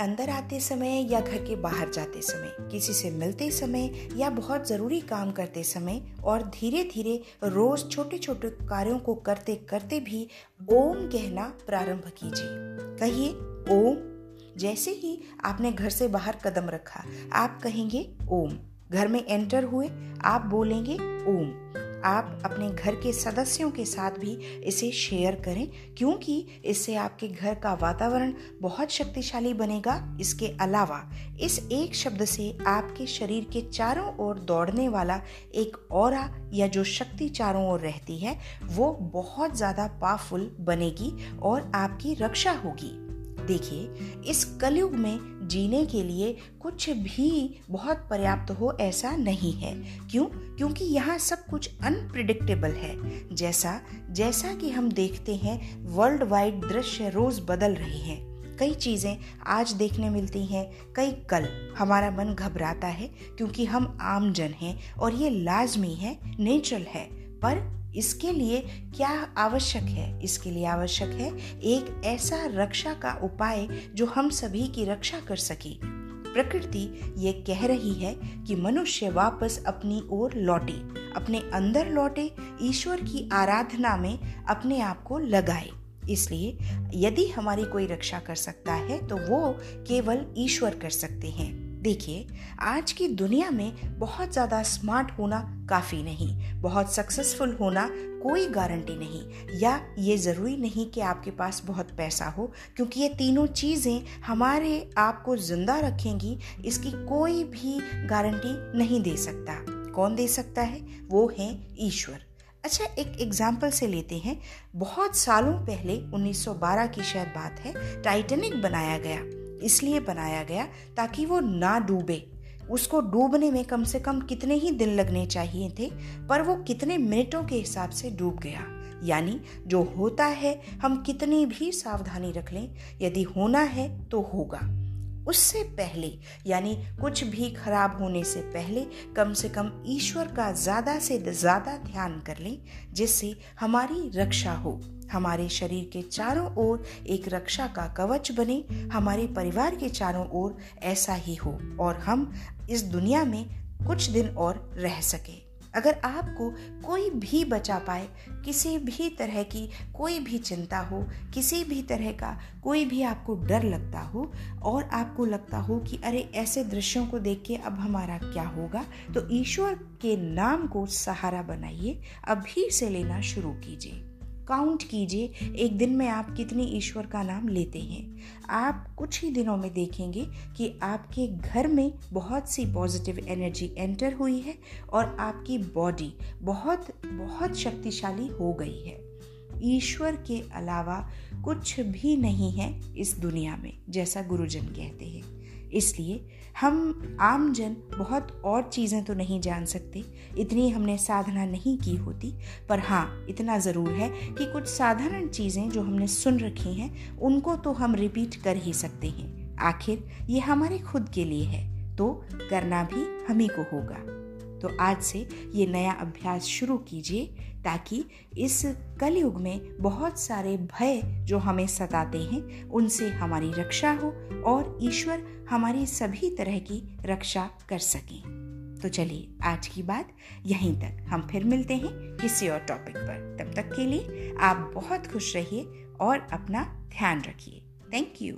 अंदर आते समय या घर के बाहर जाते समय, किसी से मिलते समय या बहुत ज़रूरी काम करते समय और धीरे धीरे रोज़ छोटे छोटे कार्यों को करते करते भी ओम कहना प्रारंभ कीजिए। कहिए, ओम। जैसे ही आपने घर से बाहर कदम रखा, आप कहेंगे, ओम। घर में एंटर हुए, आप बोलेंगे, ओम। आप अपने घर के सदस्यों के साथ भी इसे शेयर करें, क्योंकि इससे आपके घर का वातावरण बहुत शक्तिशाली बनेगा। इसके अलावा, इस एक शब्द से आपके शरीर के चारों ओर दौड़ने वाला एक और या जो शक्ति चारों ओर रहती है, वो बहुत ज़्यादा पावरफुल बनेगी और आपकी रक्षा होगी। देखिए, इस कलयुग में जीने के लिए कुछ भी बहुत पर्याप्त हो ऐसा नहीं है। क्यों? क्योंकि यहाँ सब कुछ अनप्रिडिक्टेबल है। जैसा जैसा कि हम देखते हैं वर्ल्ड वाइड दृश्य रोज बदल रहे हैं। कई चीज़ें आज देखने मिलती हैं, कई कल। हमारा मन घबराता है, क्योंकि हम आम जन हैं और ये लाजमी है नेचुरल है। पर इसके लिए क्या आवश्यक है? इसके लिए आवश्यक है एक ऐसा रक्षा का उपाय जो हम सभी की रक्षा कर सके। प्रकृति ये कह रही है कि मनुष्य वापस अपनी ओर लौटे, अपने अंदर लौटे, ईश्वर की आराधना में अपने आप को लगाए। इसलिए यदि हमारी कोई रक्षा कर सकता है तो वो केवल ईश्वर कर सकते हैं। देखिए, आज की दुनिया में बहुत ज़्यादा स्मार्ट होना काफ़ी नहीं, बहुत सक्सेसफुल होना कोई गारंटी नहीं। या ये ज़रूरी नहीं कि आपके पास बहुत पैसा हो, क्योंकि ये तीनों चीज़ें हमारे आप को ज़िंदा रखेंगी, इसकी कोई भी गारंटी नहीं दे सकता। कौन दे सकता है? वो है ईश्वर। अच्छा एक एग्ज़ाम्पल से लेते हैं। बहुत सालों पहले 1912 की शायद बात है टाइटेनिक बनाया गया। इसलिए बनाया गया ताकि वो ना डूबे। उसको डूबने में कम से कम कितने ही दिन लगने चाहिए थे, पर वो कितने मिनटों के हिसाब से डूब गया। यानी जो होता है, हम कितनी भी सावधानी रख लें, यदि होना है तो होगा। उससे पहले, यानी कुछ भी खराब होने से पहले, कम से कम ईश्वर का ज़्यादा से ज़्यादा ध्यान कर लें, जिससे हमारी रक्षा हो। हमारे शरीर के चारों ओर एक रक्षा का कवच बने, हमारे परिवार के चारों ओर ऐसा ही हो, और हम इस दुनिया में कुछ दिन और रह सके। अगर आपको कोई भी बचा पाए, किसी भी तरह की कोई भी चिंता हो, किसी भी तरह का कोई भी आपको डर लगता हो और आपको लगता हो कि अरे, ऐसे दृश्यों को देख के अब हमारा क्या होगा तो ईश्वर के नाम को सहारा बनाइए, अभी से लेना शुरू कीजिए। काउंट कीजिए, एक दिन में आप कितने ईश्वर का नाम लेते हैं। आप कुछ ही दिनों में देखेंगे कि आपके घर में बहुत सी पॉजिटिव एनर्जी एंटर हुई है और आपकी बॉडी बहुत बहुत शक्तिशाली हो गई है। ईश्वर के अलावा कुछ भी नहीं है इस दुनिया में, जैसा गुरुजन कहते हैं। इसलिए हम आम जन बहुत और चीज़ें तो नहीं जान सकते, इतनी हमने साधना नहीं की होती, पर हाँ इतना ज़रूर है कि कुछ साधारण चीज़ें जो हमने सुन रखी हैं, उनको तो हम रिपीट कर ही सकते हैं। आखिर ये हमारे खुद के लिए है तो करना भी हम ही को होगा। तो आज से ये नया अभ्यास शुरू कीजिए ताकि इस कलयुग में बहुत सारे भय जो हमें सताते हैं, उनसे हमारी रक्षा हो और ईश्वर हमारी सभी तरह की रक्षा कर सके। तो चलिए, आज की बात यहीं तक। हम फिर मिलते हैं किसी और टॉपिक पर। तब तक के लिए आप बहुत खुश रहिए और अपना ध्यान रखिए। Thank you